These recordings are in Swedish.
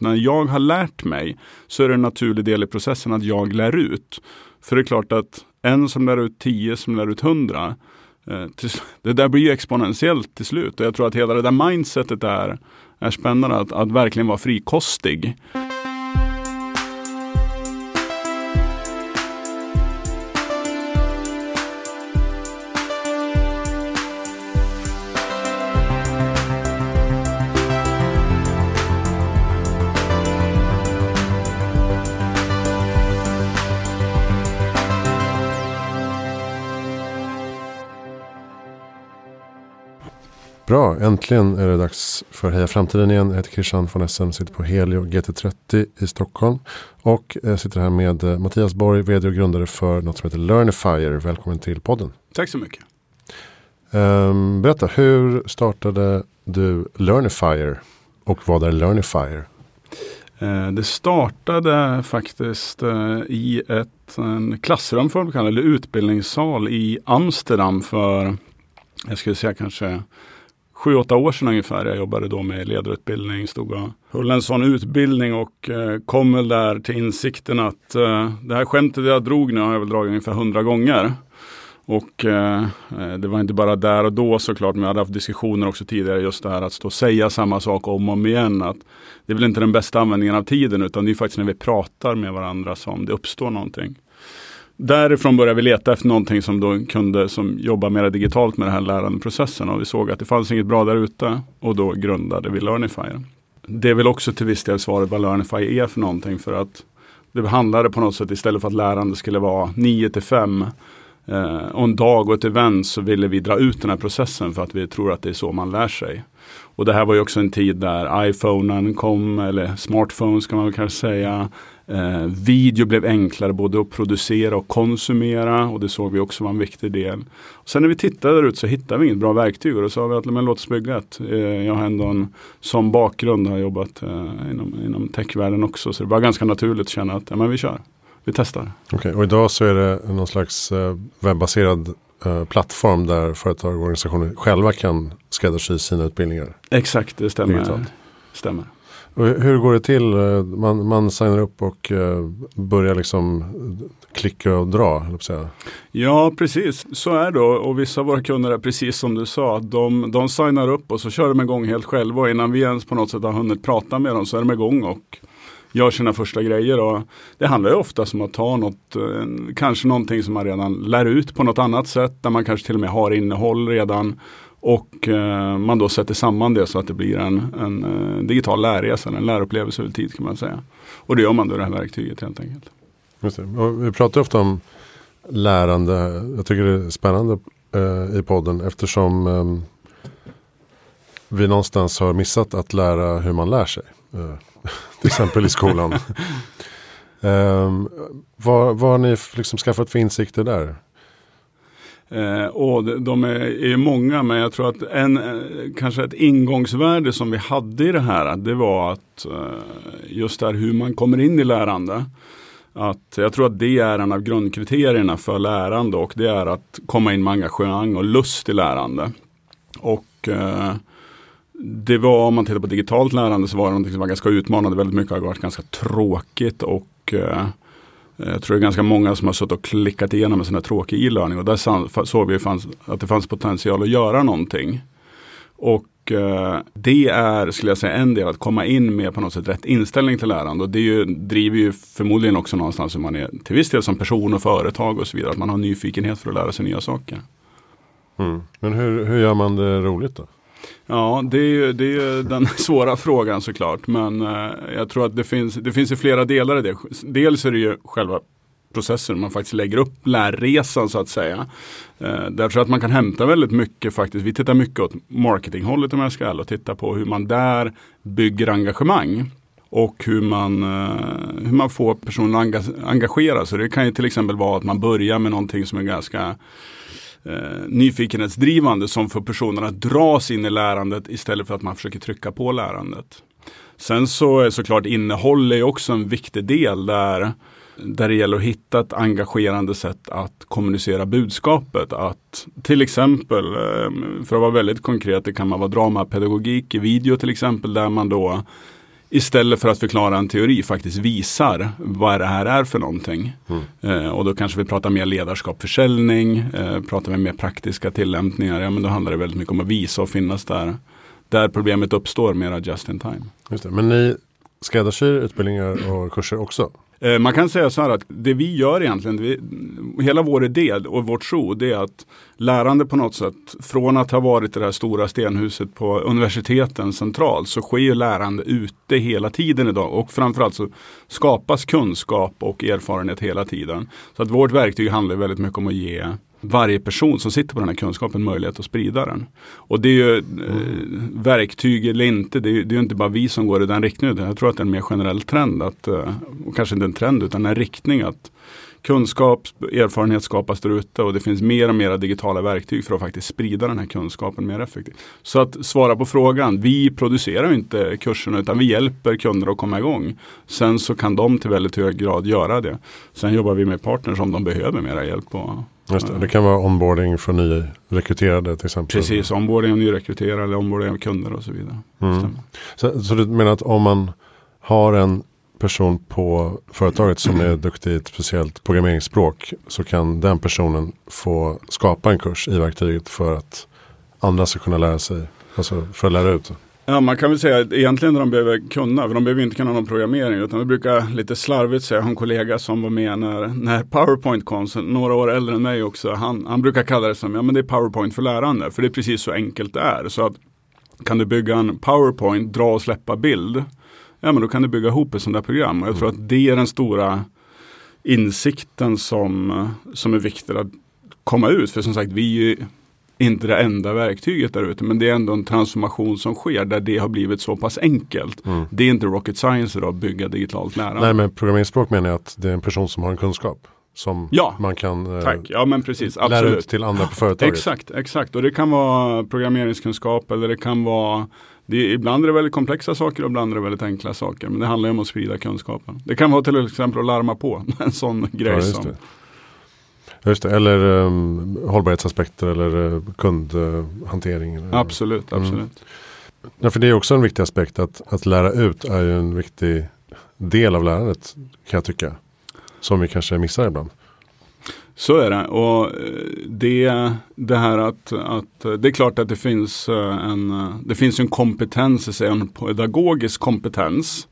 När jag har lärt mig så är det en naturlig del i processen att jag lär ut. För det är klart att en som lär ut tio som lär ut hundra eh, det där blir ju exponentiellt till slut. Och jag tror att hela det där mindsetet är, är spännande, att, att verkligen vara frikostig. Bra, äntligen är det dags för Heja Framtiden igen. Jag heter Christian von Essen, sitter på Helio GT30 i Stockholm. Och jag sitter här med eh, Mattias Borg, vd och grundare för något som heter Learnifier. Välkommen till podden. Tack så mycket. Um, berätta, hur startade du Learnifier och vad är Learnifier? Uh, det startade faktiskt i ett klassrum, för kalla, eller utbildningssal i Amsterdam för, jag skulle säga kanske sju, åtta år sedan ungefär. Jag jobbade då med ledarutbildning, stod och höll en sån utbildning och eh, kom väl där till insikten att eh, det här skämtet jag drog nu har jag väl dragit ungefär hundra gånger. Och eh, eh, det var inte bara där och då såklart, men jag hade haft diskussioner också tidigare just det här att stå och säga samma sak om och om igen. Att det är väl inte den bästa användningen av tiden utan det är faktiskt när vi pratar med varandra som det uppstår någonting. Därifrån började vi leta efter någonting som då kunde som jobba mer digitalt med den här lärandeprocessen. Och vi såg att det fanns inget bra där ute. Och då grundade vi Learnify. Det är väl också till viss del svaret vad Learnify är för någonting. För att det handlade på något sätt istället för att lärande skulle vara 9 till 5 eh, och en dag och ett event så ville vi dra ut den här processen för att vi tror att det är så man lär sig. Och det här var ju också en tid där iPhonen kom, eller smartphones kan man väl kanske säga. Eh, video blev enklare både att producera och konsumera och det såg vi också var en viktig del. Och sen när vi tittade där ute så hittade vi inget bra verktyg och då sa vi att men låt oss bygga ett. Eh, jag har ändå en sån bakgrund, har jobbat eh, inom, inom techvärlden också så det var ganska naturligt att känna att ja, men vi kör. Vi testar. Okay, och idag så är det någon slags eh, webbaserad eh, plattform där företag och organisationer själva kan skräddarsy sina utbildningar. Exakt, det stämmer. stämmer. Och hur går det till? Man, man signar upp och börjar liksom klicka och dra? Säga. Ja, precis. Så är det. Och vissa av våra kunder är precis som du sa. De, de signar upp och så kör de igång helt själva. Och innan vi ens på något sätt har hunnit prata med dem så är de igång och gör sina första grejer. Och det handlar ju ofta om att ta något, eh, kanske någonting som man redan lär ut på något annat sätt. Där man kanske till och med har innehåll redan. Och eh, man då sätter samman det så att det blir en, en eh, digital lärresa, en lärupplevelse över tid kan man säga. Och det gör man då det här verktyget helt enkelt. Just det. Och vi pratar ofta om lärande. Jag tycker det är spännande eh, i podden eftersom eh, vi någonstans har missat att lära hur man lär sig. Eh, Till exempel i skolan. Ehm, vad, vad har ni liksom skaffat för insikter där? Eh, och de är, är många, men jag tror att en, eh, kanske ett ingångsvärde som vi hade i det här, det var att eh, just där hur man kommer in i lärande. Att jag tror att det är en av grundkriterierna för lärande och det är att komma in med engagemang och lust i lärande. Och eh, det var, om man tittar på digitalt lärande, så var det något som var ganska utmanande. Väldigt mycket har varit ganska tråkigt och eh, jag tror det är ganska många som har suttit och klickat igenom en sån här tråkig e-learning och där såg vi att det fanns potential att göra någonting. Och eh, det är, skulle jag säga, en del att komma in med på något sätt rätt inställning till lärande. Och det ju, driver ju förmodligen också någonstans hur man är till viss del som person och företag och så vidare. Att man har nyfikenhet för att lära sig nya saker. Mm. Men hur, hur gör man det roligt då? Ja, det är ju det är den svåra frågan såklart. Men eh, jag tror att det finns, det finns ju flera delar i det. Dels är det ju själva processen, man faktiskt lägger upp lärresan så att säga. Eh, där tror jag att man kan hämta väldigt mycket faktiskt. Vi tittar mycket åt marketinghållet om jag ska och tittar på hur man där bygger engagemang. Och hur man, eh, hur man får personer att engagera sig. Det kan ju till exempel vara att man börjar med någonting som är ganska eh, nyfikenhetsdrivande som får personerna att dras in i lärandet istället för att man försöker trycka på lärandet. Sen så är såklart innehåll är också en viktig del där, där det gäller att hitta ett engagerande sätt att kommunicera budskapet. Att till exempel, eh, för att vara väldigt konkret, det kan man vara dramapedagogik i video till exempel där man då istället för att förklara en teori faktiskt visar vad det här är för någonting. Mm. Eh, och då kanske vi pratar mer ledarskap, försäljning, eh, pratar vi mer praktiska tillämpningar, ja men då handlar det väldigt mycket om att visa och finnas där, där problemet uppstår, mera just in time. Just det. Men ni skräddarsyr utbildningar och kurser också? Eh, man kan säga så här att det vi gör egentligen, vi, hela vår idé och vårt tro, det är att lärande på något sätt, från att ha varit i det här stora stenhuset på universiteten centralt, så sker lärande ute hela tiden idag. Och framförallt så skapas kunskap och erfarenhet hela tiden. Så att vårt verktyg handlar väldigt mycket om att ge varje person som sitter på den här kunskapen möjlighet att sprida den. Och det är ju eh, verktyg eller inte, det är, det är inte bara vi som går i den riktningen. Jag tror att det är en mer generell trend, att, eh, och kanske inte en trend utan en riktning att kunskap, erfarenhet skapas där ute och det finns mer och mer digitala verktyg för att faktiskt sprida den här kunskapen mer effektivt. Så att svara på frågan, vi producerar inte kurserna utan vi hjälper kunder att komma igång. Sen så kan de till väldigt hög grad göra det. Sen jobbar vi med partners om de behöver mera hjälp. Och, Just det. det kan vara onboarding för nyrekryterade till exempel. Precis, onboarding av nyrekryterade eller onboarding av kunder och så vidare. Mm. Så, så du menar att om man har en person på företaget som är duktig i ett speciellt programmeringsspråk så kan den personen få skapa en kurs i verktyget för att andra ska kunna lära sig, alltså för att lära ut. Ja, man kan väl säga att egentligen de behöver kunna, för de behöver inte kunna någon programmering, utan vi brukar lite slarvigt säga, jag har en kollega som var med när, när Powerpoint kom, så några år äldre än mig också, han, han brukar kalla det som, ja men det är Powerpoint för lärande, för det är precis så enkelt det är. Så att kan du bygga en Powerpoint, dra och släppa bild, ja men då kan du bygga ihop ett sånt där program. Och jag tror att det är den stora insikten som, som är viktig att komma ut. För som sagt, vi är inte det enda verktyget där ute. Men det är ändå en transformation som sker där det har blivit så pass enkelt. Mm. Det är inte rocket science idag att bygga digitalt lärande. Nej men programmeringsspråk menar jag att det är en person som har en kunskap. Som ja, man kan eh, ja, men precis, lära ut till andra på företaget. Exakt, exakt. Och det kan vara programmeringskunskap eller det kan vara det ibland är det väldigt komplexa saker och ibland är det väldigt enkla saker. Men det handlar om att sprida kunskapen. Det kan vara till exempel att larma på en sån grej. Ja, som, Just det, eller um, hållbarhetsaspekter eller uh, kundhantering. Uh, absolut, absolut. Mm. Ja, för det är också en viktig aspekt att, att lära ut är ju en viktig del av lärandet kan jag tycka. Som vi kanske missar ibland. Så är det. Och eh, det, det här att, att eh, det är klart att det finns eh, en, det finns en kompetens, en pedagogisk kompetens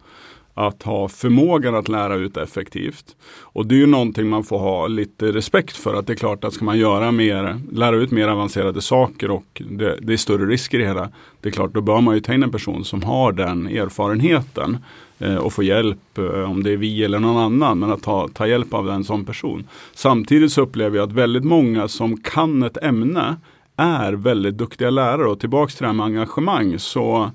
att ha förmågan att lära ut effektivt. Och det är ju någonting man får ha lite respekt för. Att det är klart att ska man göra mer, lära ut mer avancerade saker och det, det är större risker i hela. Det är klart, då bör man ju ta in en person som har den erfarenheten Eh, och få hjälp, eh, om det är vi eller någon annan, men att ta, ta hjälp av en sån person. Samtidigt så upplever jag att väldigt många som kan ett ämne är väldigt duktiga lärare och tillbaks till det här med engagemang så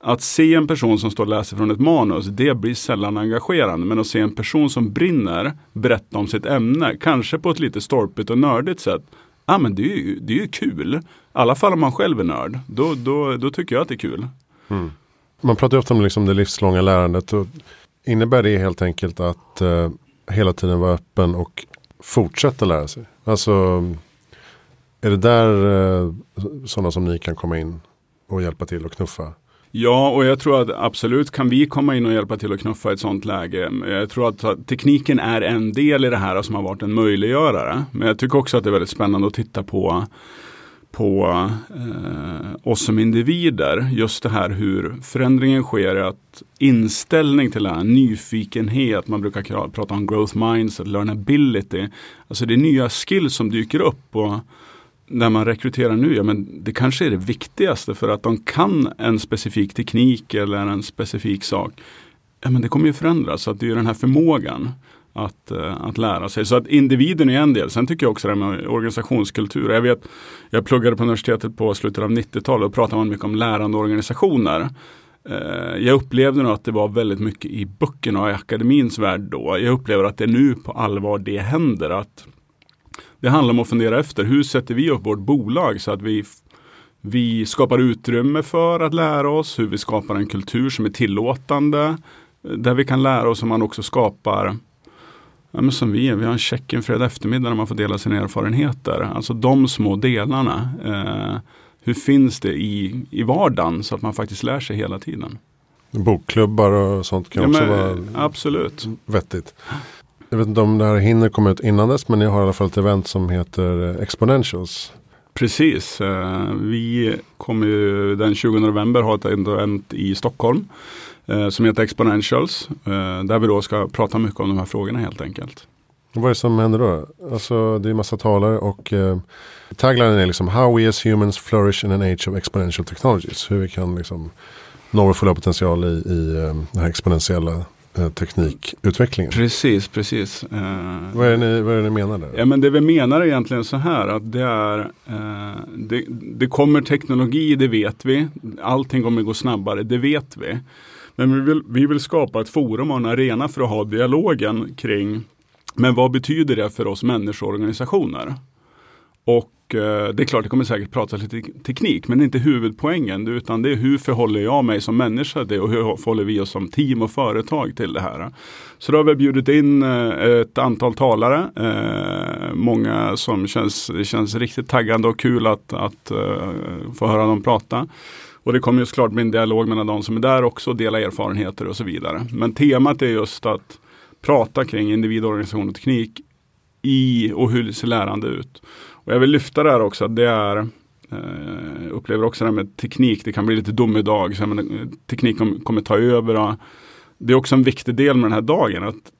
att se en person som står och läser från ett manus, det blir sällan engagerande. Men att se en person som brinner berätta om sitt ämne, kanske på ett lite stolpigt och nördigt sätt. Ja men det är ju, det är ju kul. I alla fall om man själv är nörd. Då, då, då tycker jag att det är kul. Mm. Man pratar ju ofta om liksom det livslånga lärandet. Och innebär det helt enkelt att eh, hela tiden vara öppen och fortsätta lära sig? Alltså är det där eh, sådana som ni kan komma in och hjälpa till och knuffa? Ja, och jag tror att absolut kan vi komma in och hjälpa till att knuffa i ett sånt läge. Jag tror att tekniken är en del i det här som har varit en möjliggörare. Men jag tycker också att det är väldigt spännande att titta på på eh, oss som individer. Just det här hur förändringen sker. Att inställning till det här, nyfikenhet, man brukar prata om growth mindset, learnability. Alltså det är nya skills som dyker upp. Och när man rekryterar nu, ja men det kanske är det viktigaste för att de kan en specifik teknik eller en specifik sak. Ja men det kommer ju förändras, så att det är den här förmågan att, eh, att lära sig. Så att individen är en del. Sen tycker jag också det här med organisationskultur. Jag vet, jag pluggade på universitetet på slutet av 90-talet och pratade man mycket om lärande organisationer. Eh, jag upplevde nog att det var väldigt mycket i böckerna och i akademins värld då. Jag upplever att det är nu på allvar det händer. att det handlar om att fundera efter hur sätter vi upp vårt bolag så att vi, vi skapar utrymme för att lära oss, hur vi skapar en kultur som är tillåtande, eh, där vi kan lära oss hur man också skapar Ja, men som vi, vi har en check en fredag eftermiddag där man får dela sina erfarenheter. Alltså de små delarna. Eh, hur finns det i, i vardagen så att man faktiskt lär sig hela tiden? Bokklubbar och sånt kan ja, också men, vara absolut. vettigt. Jag vet inte om det här hinner komma ut innan dess men ni har i alla fall ett event som heter Exponentials. Precis. Eh, vi kommer den 20 november ha ett event i Stockholm eh, som heter Exponentials. Eh, där vi då ska prata mycket om de här frågorna helt enkelt. Vad är det som händer då? Alltså det är massa talare och eh, taglinen är liksom How we as humans flourish in an age of exponential technologies. Hur vi kan liksom nå vår fulla potential i, i eh, den här exponentiella eh, teknikutvecklingen. Precis, precis. Eh, vad, är det ni, vad är ni menar där? Ja, men det vi menar är egentligen så här att det är det, det kommer teknologi, det vet vi. Allting kommer gå snabbare, det vet vi. Men vi vill, vi vill skapa ett forum och en arena för att ha dialogen kring men vad betyder det för oss människor och organisationer? Och eh, det är klart, det kommer säkert prata lite teknik, men det är inte huvudpoängen, utan det är hur förhåller jag mig som människa det och hur förhåller vi oss som team och företag till det här. Så då har vi bjudit in eh, ett antal talare, eh, många som känns, det känns riktigt taggande och kul att, att eh, få höra dem prata. Och det kommer ju såklart bli en dialog mellan de som är där också, dela erfarenheter och så vidare. Men temat är just att prata kring individ, organisation och teknik i och hur ser lärande ut. Och jag vill lyfta det här också, det är eh, upplever också det här med teknik, det kan bli lite domedag, så teknik kommer ta över. Och det är också en viktig del med den här dagen. att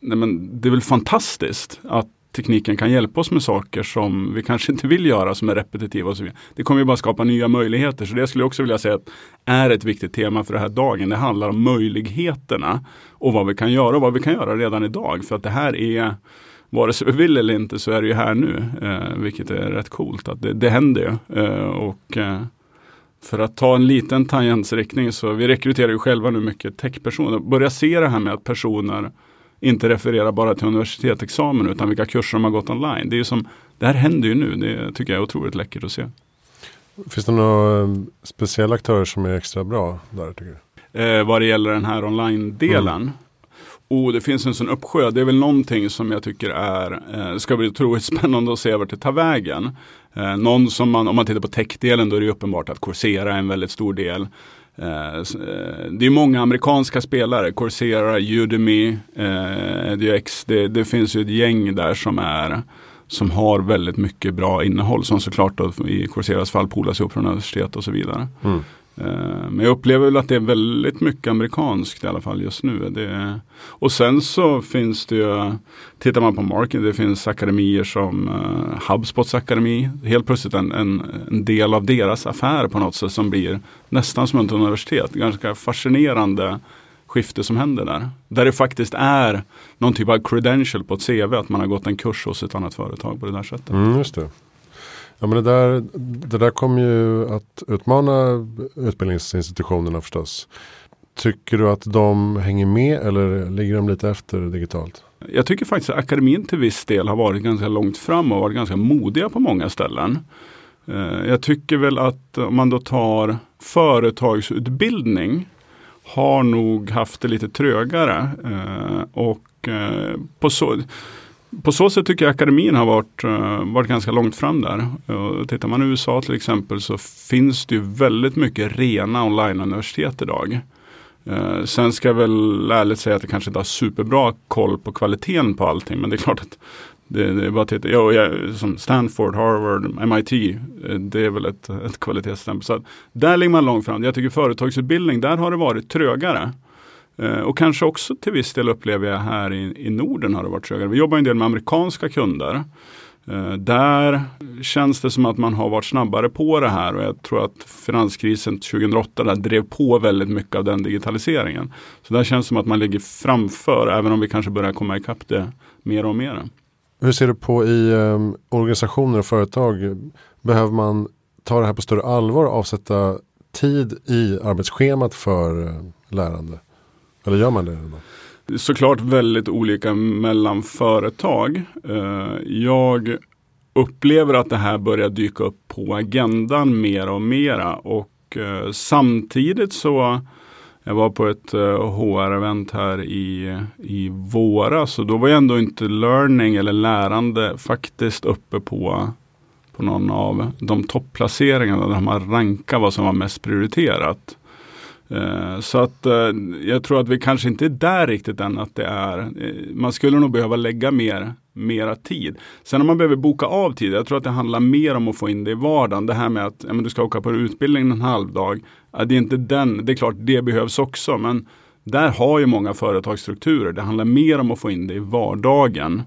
nej men, Det är väl fantastiskt att tekniken kan hjälpa oss med saker som vi kanske inte vill göra som är repetitiva. Och så vidare. Det kommer ju bara skapa nya möjligheter. Så det skulle jag också vilja säga att är ett viktigt tema för den här dagen. Det handlar om möjligheterna och vad vi kan göra och vad vi kan göra redan idag. För att det här är vare sig vi vill eller inte så är det ju här nu. Eh, vilket är rätt coolt att det, det händer ju. Eh, och eh, för att ta en liten tangensriktning så vi rekryterar ju själva nu mycket techpersoner. Börja se det här med att personer inte referera bara till universitetsexamen utan vilka kurser de har gått online. Det, är som, det här händer ju nu, det tycker jag är otroligt läckert att se. Finns det några eh, speciella aktörer som är extra bra där tycker du? Eh, vad det gäller den här online-delen. Mm. Oh, det finns en sån uppsjö. Det är väl någonting som jag tycker är, eh, ska bli otroligt spännande att se vart det tar vägen. Eh, någon som man, om man tittar på tech-delen då är det uppenbart att Coursera är en väldigt stor del. Eh, eh, det är många amerikanska spelare, Coursera, Udemy, eh, EduX. Det, det finns ju ett gäng där som är som har väldigt mycket bra innehåll som såklart då, i Courseras fall polas ihop från universitet och så vidare. Mm. Eh, men jag upplever väl att det är väldigt mycket amerikanskt i alla fall just nu. Det, och sen så finns det ju, tittar man på marketing, det finns akademier som uh, HubSpots akademi. Helt plötsligt en, en, en, del av deras affär på något sätt som blir nästan som ett universitet. Ganska fascinerande skifte som händer där. Där det faktiskt är någon typ av credential på ett CV att man har gått en kurs hos ett annat företag på det där sättet. Mm, just det. Ja, men det, där, det där kommer ju att utmana utbildningsinstitutionerna förstås. Tycker du att de hänger med eller ligger de lite efter digitalt? Jag tycker faktiskt att akademin till viss del har varit ganska långt fram och varit ganska modiga på många ställen. Eh, jag tycker väl att om man då tar företagsutbildning har nog haft det lite trögare. Eh, och eh, på så på så sätt tycker jag akademin har varit, eh, varit ganska långt fram där. Tittar man i USA till exempel så finns det ju väldigt mycket rena online-universitet idag. Eh, sen ska jag väl ärligt säga att jag kanske inte har superbra koll på kvaliteten på allting. Men det är klart att det, det är bara att titta. Ja, jag, som Stanford, Harvard, MIT. Eh, det är väl ett, ett kvalitetsstämpel. Så där ligger man långt fram. Jag tycker företagsutbildning, där har det varit trögare. Eh, och kanske också till viss del upplever jag här i, i Norden har det varit trögare. Vi jobbar en del med amerikanska kunder. Eh, där känns det som att man har varit snabbare på det här och jag tror att finanskrisen 2008 där drev på väldigt mycket av den digitaliseringen. Så där känns det som att man ligger framför även om vi kanske börjar komma ikapp det mer och mer. Hur ser du på i um, organisationer och företag? Behöver man ta det här på större allvar och avsätta tid i arbetsschemat för eh, lärande? Eller gör man det? Det är såklart väldigt olika mellan företag. Eh, jag upplever att det här börjar dyka upp på agendan mer och mera. Och eh, samtidigt så jag var på ett eh, HR-event här i, i våras och då var ju ändå inte learning eller lärande faktiskt uppe på, på någon av de topplaceringarna där man rankar vad som var mest prioriterat. Eh, så att eh, jag tror att vi kanske inte är där riktigt än att det är, eh, man skulle nog behöva lägga mer, mera tid. Sen om man behöver boka av tid, jag tror att det handlar mer om att få in det i vardagen. Det här med att ja, men du ska åka på utbildning en halv dag. Ja, det är inte den, det är klart det behövs också men där har ju många företagsstrukturer. Det handlar mer om att få in det i vardagen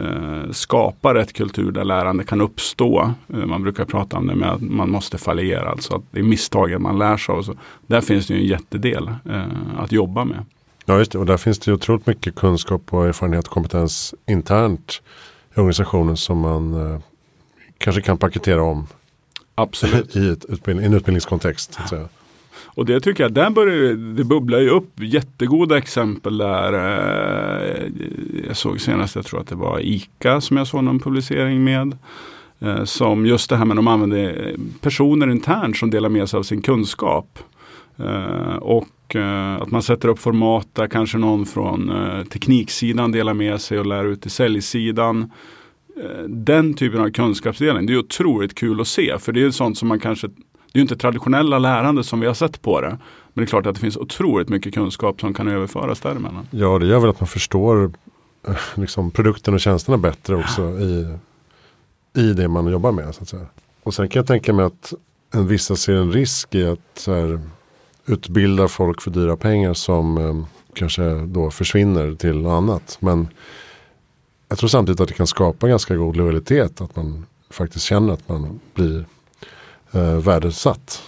eh, skapa rätt kultur där lärande kan uppstå. Eh, man brukar prata om det med att man måste fallera, alltså att det är misstagen man lär sig av. Så där finns det ju en jättedel eh, att jobba med. Ja, just det. Och där finns det otroligt mycket kunskap och erfarenhet och kompetens internt i organisationen som man eh, kanske kan paketera om Absolut. i ett utbildning, en utbildningskontext. Så och det tycker jag, där börjar det bubblar ju upp jättegoda exempel där. Eh, jag såg senast, jag tror att det var ICA som jag såg någon publicering med. Eh, som just det här med att de använder personer internt som delar med sig av sin kunskap. Eh, och att man sätter upp format där kanske någon från tekniksidan delar med sig och lär ut till säljsidan den typen av kunskapsdelning, det är otroligt kul att se. För det är sånt som man kanske det är inte traditionella lärande som vi har sett på det. Men det är klart att det finns otroligt mycket kunskap som kan överföras däremellan. Ja, det gör väl att man förstår eh, liksom, produkten och tjänsterna bättre också i, i det man jobbar med. Så att säga. Och sen kan jag tänka mig att en vissa ser en risk i att här, utbilda folk för dyra pengar som eh, kanske då försvinner till något annat. Men jag tror samtidigt att det kan skapa ganska god lojalitet. Att man faktiskt känner att man blir eh, värdesatt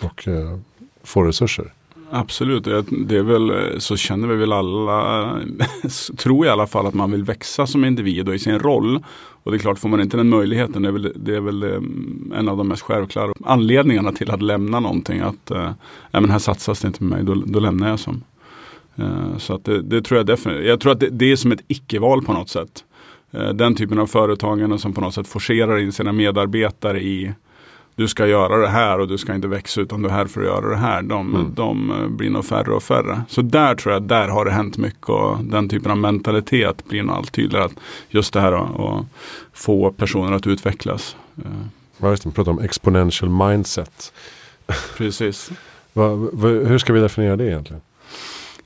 och eh, får resurser. Absolut, det är väl, eh, så känner vi väl alla, tror i alla fall att man vill växa som individ och i sin roll. Och det är klart, får man inte den möjligheten, det är väl, det är väl eh, en av de mest självklara anledningarna till att lämna någonting. Att äh, men här satsas det inte på mig, då, då lämnar jag som. Uh, så att det, det, tror jag definitivt, jag tror att det, det är som ett icke-val på något sätt. Uh, den typen av företagande som på något sätt forcerar in sina medarbetare i du ska göra det här och du ska inte växa utan du är här för att göra det här. De, mm. de eh, blir nog färre och färre. Så där tror jag, där har det hänt mycket och den typen av mentalitet blir nog allt tydligare. Att just det här att få personer att utvecklas. Eh. Ja, just det, man pratar om exponential mindset. Precis. va, va, hur ska vi definiera det egentligen?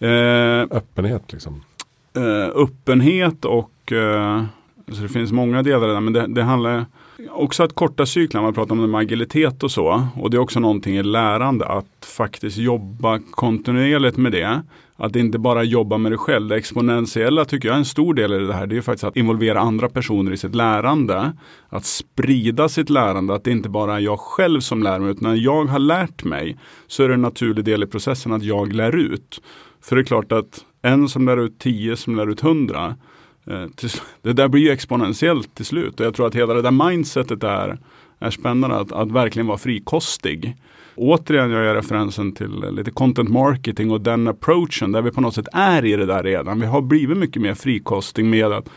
Eh, öppenhet liksom. Eh, öppenhet och eh, alltså det finns många delar där men det, det handlar Också att korta cyklar, man pratar om det med agilitet och så. Och det är också någonting i lärande att faktiskt jobba kontinuerligt med det. Att inte bara jobba med det själv. Det exponentiella tycker jag är en stor del i det här. Det är faktiskt att involvera andra personer i sitt lärande. Att sprida sitt lärande. Att det inte bara är jag själv som lär mig. Utan när jag har lärt mig så är det en naturlig del i processen att jag lär ut. För det är klart att en som lär ut tio som lär ut hundra Eh, det där blir ju exponentiellt till slut och jag tror att hela det där mindsetet är, är spännande att, att verkligen vara frikostig. Återigen gör jag referensen till eh, lite content marketing och den approachen där vi på något sätt är i det där redan. Vi har blivit mycket mer frikostig med att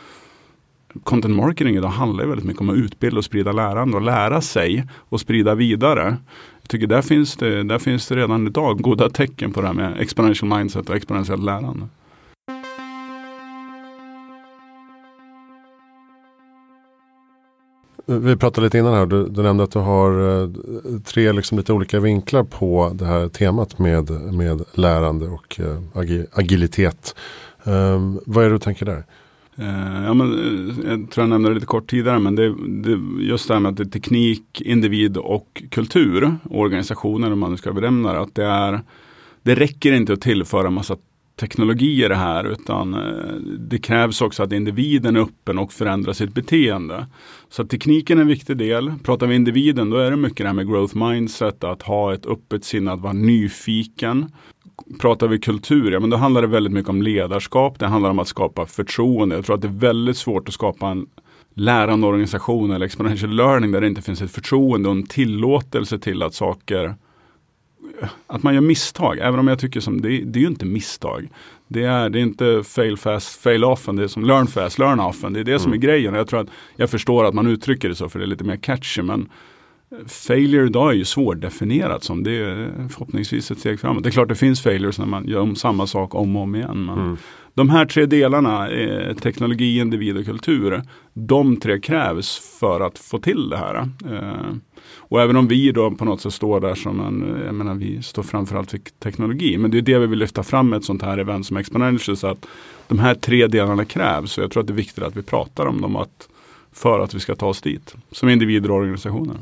content marketing idag handlar väldigt mycket om att utbilda och sprida lärande och lära sig och sprida vidare. Jag tycker där finns det, där finns det redan idag goda tecken på det här med exponential mindset och exponentiellt lärande. Vi pratade lite innan här, du, du nämnde att du har eh, tre liksom lite olika vinklar på det här temat med, med lärande och eh, agilitet. Um, vad är det du tänker där? Eh, ja, men, jag tror jag nämnde det lite kort tidigare men det, det, just det här med att det är teknik, individ och kultur, organisationer om man nu ska benämna det. Att det, är, det räcker inte att tillföra massa teknologi i det här utan eh, det krävs också att individen är öppen och förändrar sitt beteende. Så tekniken är en viktig del. Pratar vi individen då är det mycket det här med growth mindset, att ha ett öppet sinne, att vara nyfiken. Pratar vi kultur, ja men då handlar det väldigt mycket om ledarskap. Det handlar om att skapa förtroende. Jag tror att det är väldigt svårt att skapa en lärande organisation eller exponential learning där det inte finns ett förtroende och en tillåtelse till att saker att man gör misstag, även om jag tycker som det, det är ju inte misstag. Det är, det är inte fail fast, fail often, det är som learn fast, learn often. Det är det mm. som är mm. grejen. Jag tror att jag förstår att man uttrycker det så för det är lite mer catchy. Men failure idag är ju svårdefinierat som det är förhoppningsvis ett steg framåt. Det är klart det finns failures när man gör om samma sak om och om igen. Men, mm. de här tre delarna, eh, teknologi, individ och kultur, de tre krävs för att få till det här. Eh, och även om vi då på något sätt står där som en, jag menar vi står framförallt för teknologi, men det är det vi vill lyfta fram med ett sånt här event som Exponential, så att de här tre delarna krävs. Och jag tror att det är viktigt att vi pratar om dem att, för att vi ska ta oss dit, som individer och organisationer.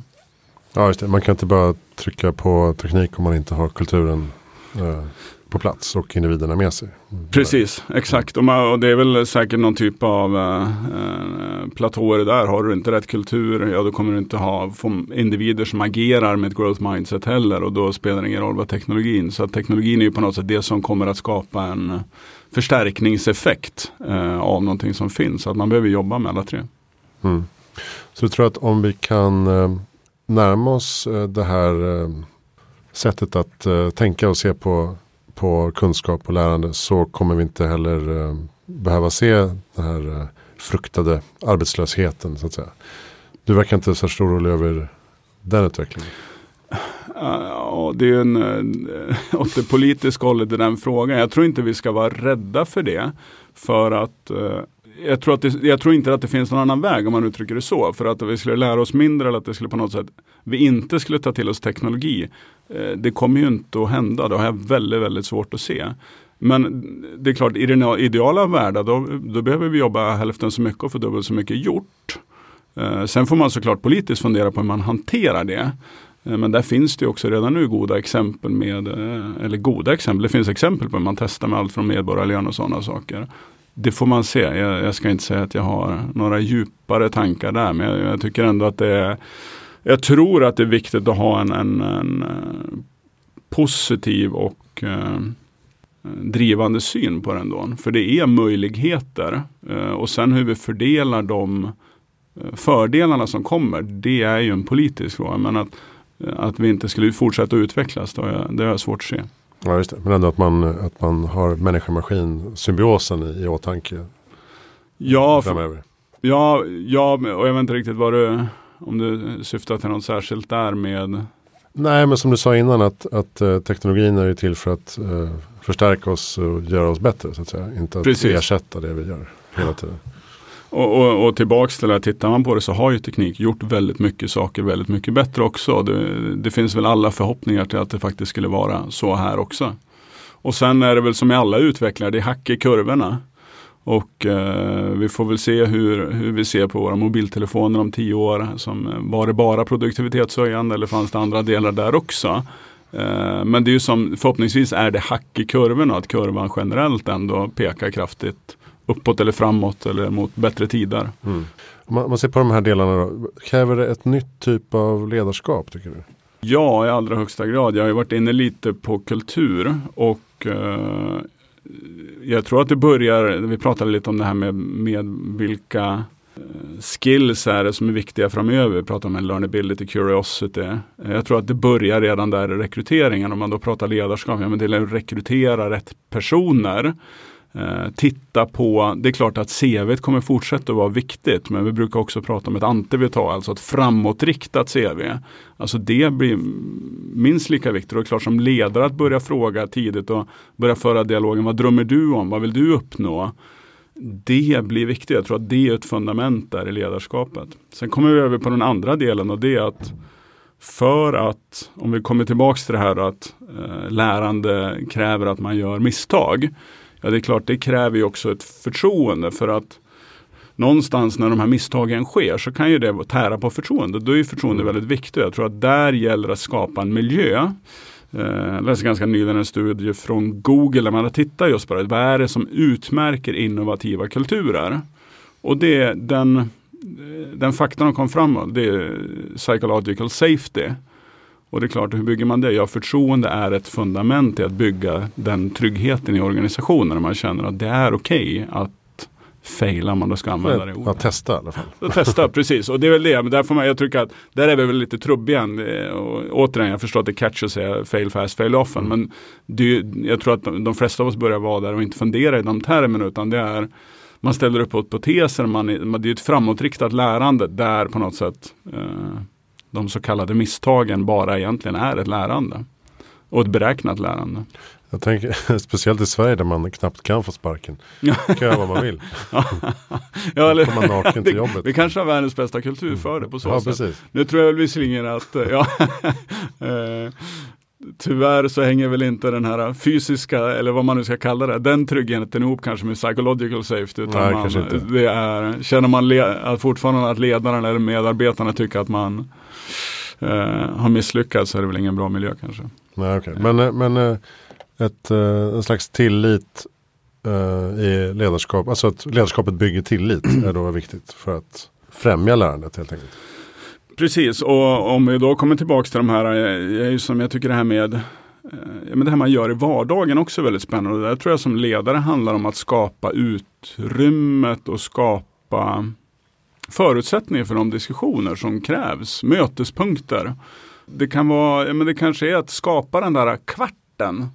Ja, just det. Man kan inte bara trycka på teknik om man inte har kulturen eh, på plats och individerna med sig. Precis, exakt. Och, man, och, det är väl säkert någon typ av eh, eh, platåer där. Har du inte rätt kultur, ja då kommer du inte ha individer som agerar med ett growth mindset heller. Och då spelar det ingen roll vad teknologin. Så teknologin är ju på något sätt det som kommer att skapa en förstärkningseffekt eh, av någonting som finns. Så att man behöver jobba med alla tre. Mm. Så du tror att om vi kan eh, närma oss eh, det här eh, sättet att tänka och se på, på kunskap och lärande så kommer vi inte heller eh, behöva se den här eh, fruktade arbetslösheten. Så att säga. Du verkar inte särskilt orolig över den utvecklingen. Ja, det är en, eh, åt det politiska hållet i den frågan. Jag tror inte vi ska vara rädda för det. För att jag, tror att det, jag tror inte att det finns någon annan väg om man uttrycker det så. För att vi skulle lära oss mindre eller att det skulle på något sätt vi inte skulle ta till oss teknologi. Eh, det kommer ju inte att hända. Det har jag väldigt, väldigt svårt att se. Men det är klart, i den ideala världen då, då behöver vi jobba hälften så mycket och få dubbelt så mycket gjort. Eh, sen får man såklart politiskt fundera på hur man hanterar det. Eh, men där finns det också redan nu goda exempel med, eh, eller goda exempel, det finns exempel på hur man testar med allt från medborgarlön och sådana saker det får man se. Jag, jag, ska inte säga att jag har några djupare tankar där. Men jag, jag, tycker ändå att det är Jag tror att det är viktigt att ha en, en, en eh, positiv och eh, drivande syn på det ändå. För det är möjligheter. Eh, och sen hur vi fördelar de eh, fördelarna som kommer. Det är ju en politisk fråga. Men att, att vi inte skulle fortsätta utvecklas, det har jag, det har jag svårt att se. Ja, just det. Men ändå att man, att man har människa-maskin symbiosen i, i åtanke. Ja, för, ja, ja, och jag vet inte riktigt vad du, om du syftar till något särskilt där med Nej, men som du sa innan att, att uh, teknologin är till för att uh, förstärka oss och göra oss bättre. Så att säga. Inte att Precis. ersätta det vi gör hela tiden. Och, och, och tillbaks till det här, tittar man på det så har ju teknik gjort väldigt mycket saker väldigt mycket bättre också. Det, det finns väl alla förhoppningar till att det faktiskt skulle vara så här också. Och sen är det väl som i alla utvecklare, det är hack i kurvorna. Och eh, vi får väl se hur, hur vi ser på våra mobiltelefoner om tio år. Som, eh, var det bara produktivitetshöjande eller fanns det andra delar där också? Eh, men det är ju som, förhoppningsvis är det hack i kurvorna, att kurvan generellt ändå pekar kraftigt uppåt eller framåt eller mot bättre tider. Mm. Om man, man ser på de här delarna då, kräver det ett nytt typ av ledarskap tycker du? Ja, i allra högsta grad. Jag har ju varit inne lite på kultur och eh, jag tror att det börjar, vi pratade lite om det här med, med vilka eh, skills är det som är viktiga framöver. Vi pratar om en learnability, curiosity. Jag tror att det börjar redan där i rekryteringen. Om man då pratar ledarskap, ja men det är att rekrytera rätt personer. Eh, titta på, det är klart att CV kommer fortsätta att vara viktigt men vi brukar också prata om ett antivital, alltså ett framåtriktat CV. Alltså det blir minst lika viktigt och klart som ledare att börja fråga tidigt och börja föra dialogen. Vad drömmer du om? Vad vill du uppnå? Det blir viktigt. Jag tror att det är ett fundament där i ledarskapet. Sen kommer vi över på den andra delen och det är att för att, om vi kommer tillbaks till det här att eh, lärande kräver att man gör misstag. Ja, det är klart, det kräver ju också ett förtroende för att någonstans när de här misstagen sker så kan ju det tära på förtroende. Då är ju förtroende mm. väldigt viktigt. Jag tror att där gäller att skapa en miljö. Eh, jag läste ganska nyligen en studie från Google där man har tittat just på det. Vad är det som utmärker innovativa kulturer? Och det, den, den faktorn de kom fram med, det är psychological safety. Och det är klart, hur bygger man det? Ja, förtroende är ett fundament i att bygga den tryggheten i organisationen. Man känner att det är okej okay att faila om man då ska använda det ordet. Att testa i alla fall. Att testa, precis. Och det är väl det. Men där får man, jag tycker att där är vi väl lite trubbiga. Och återigen, jag förstår att det är catch att säga fail fast, fail often. Mm. Men det, jag tror att de, de flesta av oss börjar vara där och inte fundera i de termerna. Utan det är man ställer upp hypoteser, man, det är ett framåtriktat lärande där på något sätt eh, de så kallade misstagen bara egentligen är ett lärande. Och ett beräknat lärande. Jag tänker speciellt i Sverige där man knappt kan få sparken. Man kan göra vad man vill. ja, eller, man naken till jobbet. Vi kanske har världens bästa kultur för det på så Ja, sätt. precis. Nu tror jag visserligen att, eh, ja, eh, tyvärr så hänger väl inte den här fysiska, eller vad man nu ska kalla det, den tryggheten ihop kanske med psychological safety. Utan Nej, man. Det är, känner man le, att fortfarande att ledaren eller medarbetarna tycker att man eh, har misslyckats så är det väl ingen bra miljö kanske. Nej, okej. Men, eh, men eh, ett, en slags tillit i ledarskap, alltså att ledarskapet bygger tillit är då viktigt för att främja lärandet helt enkelt. Precis, och om vi då kommer tillbaka till de här, eh, är ju som jag tycker det här med men det här man gör i vardagen också är väldigt spännande. Det där tror jag som ledare handlar om att skapa utrymmet och skapa förutsättningar för de diskussioner som krävs, mötespunkter. Det kan vara, ja, men det kanske är att skapa den där kvarten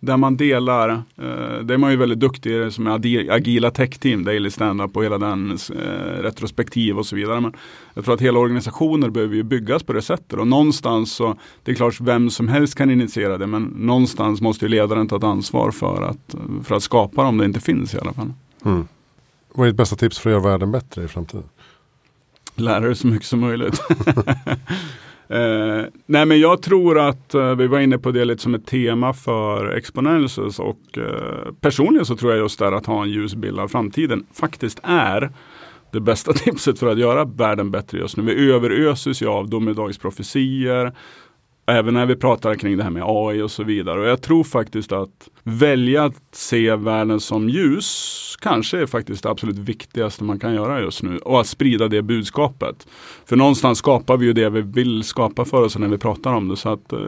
där man delar, eh, det är man ju väldigt duktig i som är agila tech-team, daily stand-up och hela den eh, retrospektiv och så vidare. Men jag tror att hela organisationer behöver ju byggas på det sättet och någonstans så, det är klart vem som helst kan initiera det men någonstans måste ju ledaren ta ett ansvar för att, för att skapa det om det inte finns i alla fall. Mm. Vad är ditt bästa tips för att göra världen bättre i framtiden? Lära dig så mycket som möjligt. eh, nej men jag tror att eh, vi var inne på det lite som ett tema för Exponentials och eh, personligen så tror jag just där att ha en ljus bild av framtiden faktiskt är det bästa tipset för att göra världen bättre just nu. Vi överöses ju av domedagsprofetior. Även när vi pratar kring det här med AI och så vidare. Och jag tror faktiskt att välja att se världen som ljus kanske är faktiskt det absolut viktigaste man kan göra just nu. Och att sprida det budskapet. För någonstans skapar vi ju det vi vill skapa för oss när vi pratar om det. Så att, eh,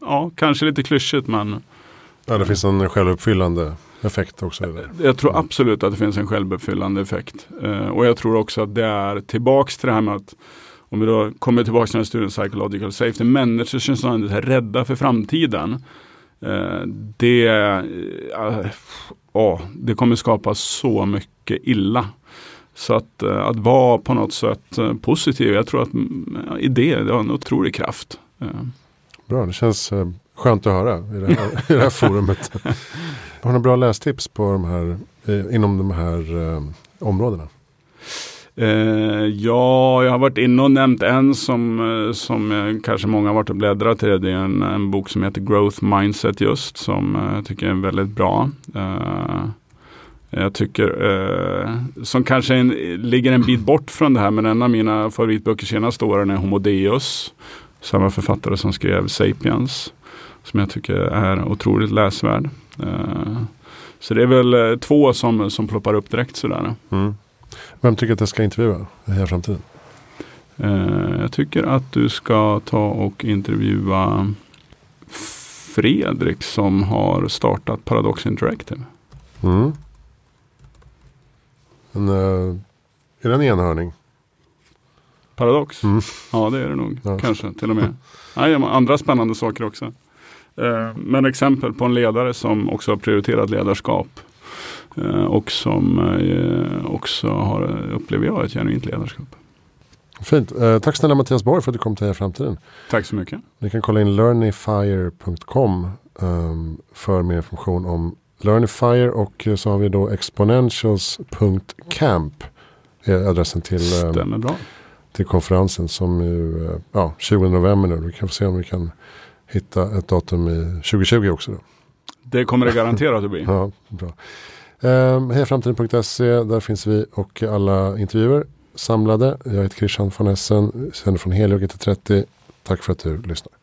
ja, kanske lite klyschigt men Ja, det finns en självuppfyllande effekt också. det. jag tror absolut att det finns en självuppfyllande effekt. Eh, och jag tror också att det är tillbaks till det här med att om vi då kommer tillbaka till den här studien Psychological Safety. Människor som ständigt är rädda för framtiden. Eh, det, eh, ja, det kommer skapa så mycket illa. Så att, eh, att vara på något sätt eh, positiv, jag tror att ja, i det, det har en otrolig kraft. Eh, Bra, det känns eh, skönt att höra i det här, i det här forumet. Har du några bra lästips på de här, eh, inom de här eh, områdena? Eh, ja, jag har varit inne och nämnt en som, eh, som kanske många har varit och bläddrat i. Det är en, en bok som heter Growth Mindset just som eh, jag tycker är väldigt bra. Eh, jag tycker, eh, som kanske en, ligger en bit bort från det här, men en av mina favoritböcker senaste åren är Homo Deus. Samma författare som skrev Sapiens. Som jag tycker är otroligt läsvärd. Eh, så det är väl eh, två som, som ploppar upp direkt sådär. Mm. Vem tycker att jag ska intervjua i här framtiden? Eh, jag tycker att du ska ta och intervjua Fredrik som har startat Paradox Interactive. Mm. En, eh, är det en enhörning? Paradox? Mm. Ja det är det nog. Ja. Kanske till och med. Nej, andra spännande saker också. Eh, men exempel på en ledare som också har prioriterat ledarskap. Eh, och som eh, också har, upplever jag, ett genuint ledarskap. Fint. Eh, tack snälla Mattias Borg för att du kom till här framtiden. Tack så mycket. Ni kan kolla in learnifire.com um, för mer information om Learnifier och så har vi då exponentials.camp är adressen till, eh, bra. till konferensen som ju, eh, ja, 20 november nu. Vi kan få se om vi kan hitta ett datum i 2020 också. Då. Det kommer det garanterat att bli. Ja, bra. Ehm, Hejaframtiden.se, där finns vi och alla intervjuer samlade. Jag heter Christian von Essen, sänder från Helio GT30. Tack för att du lyssnar.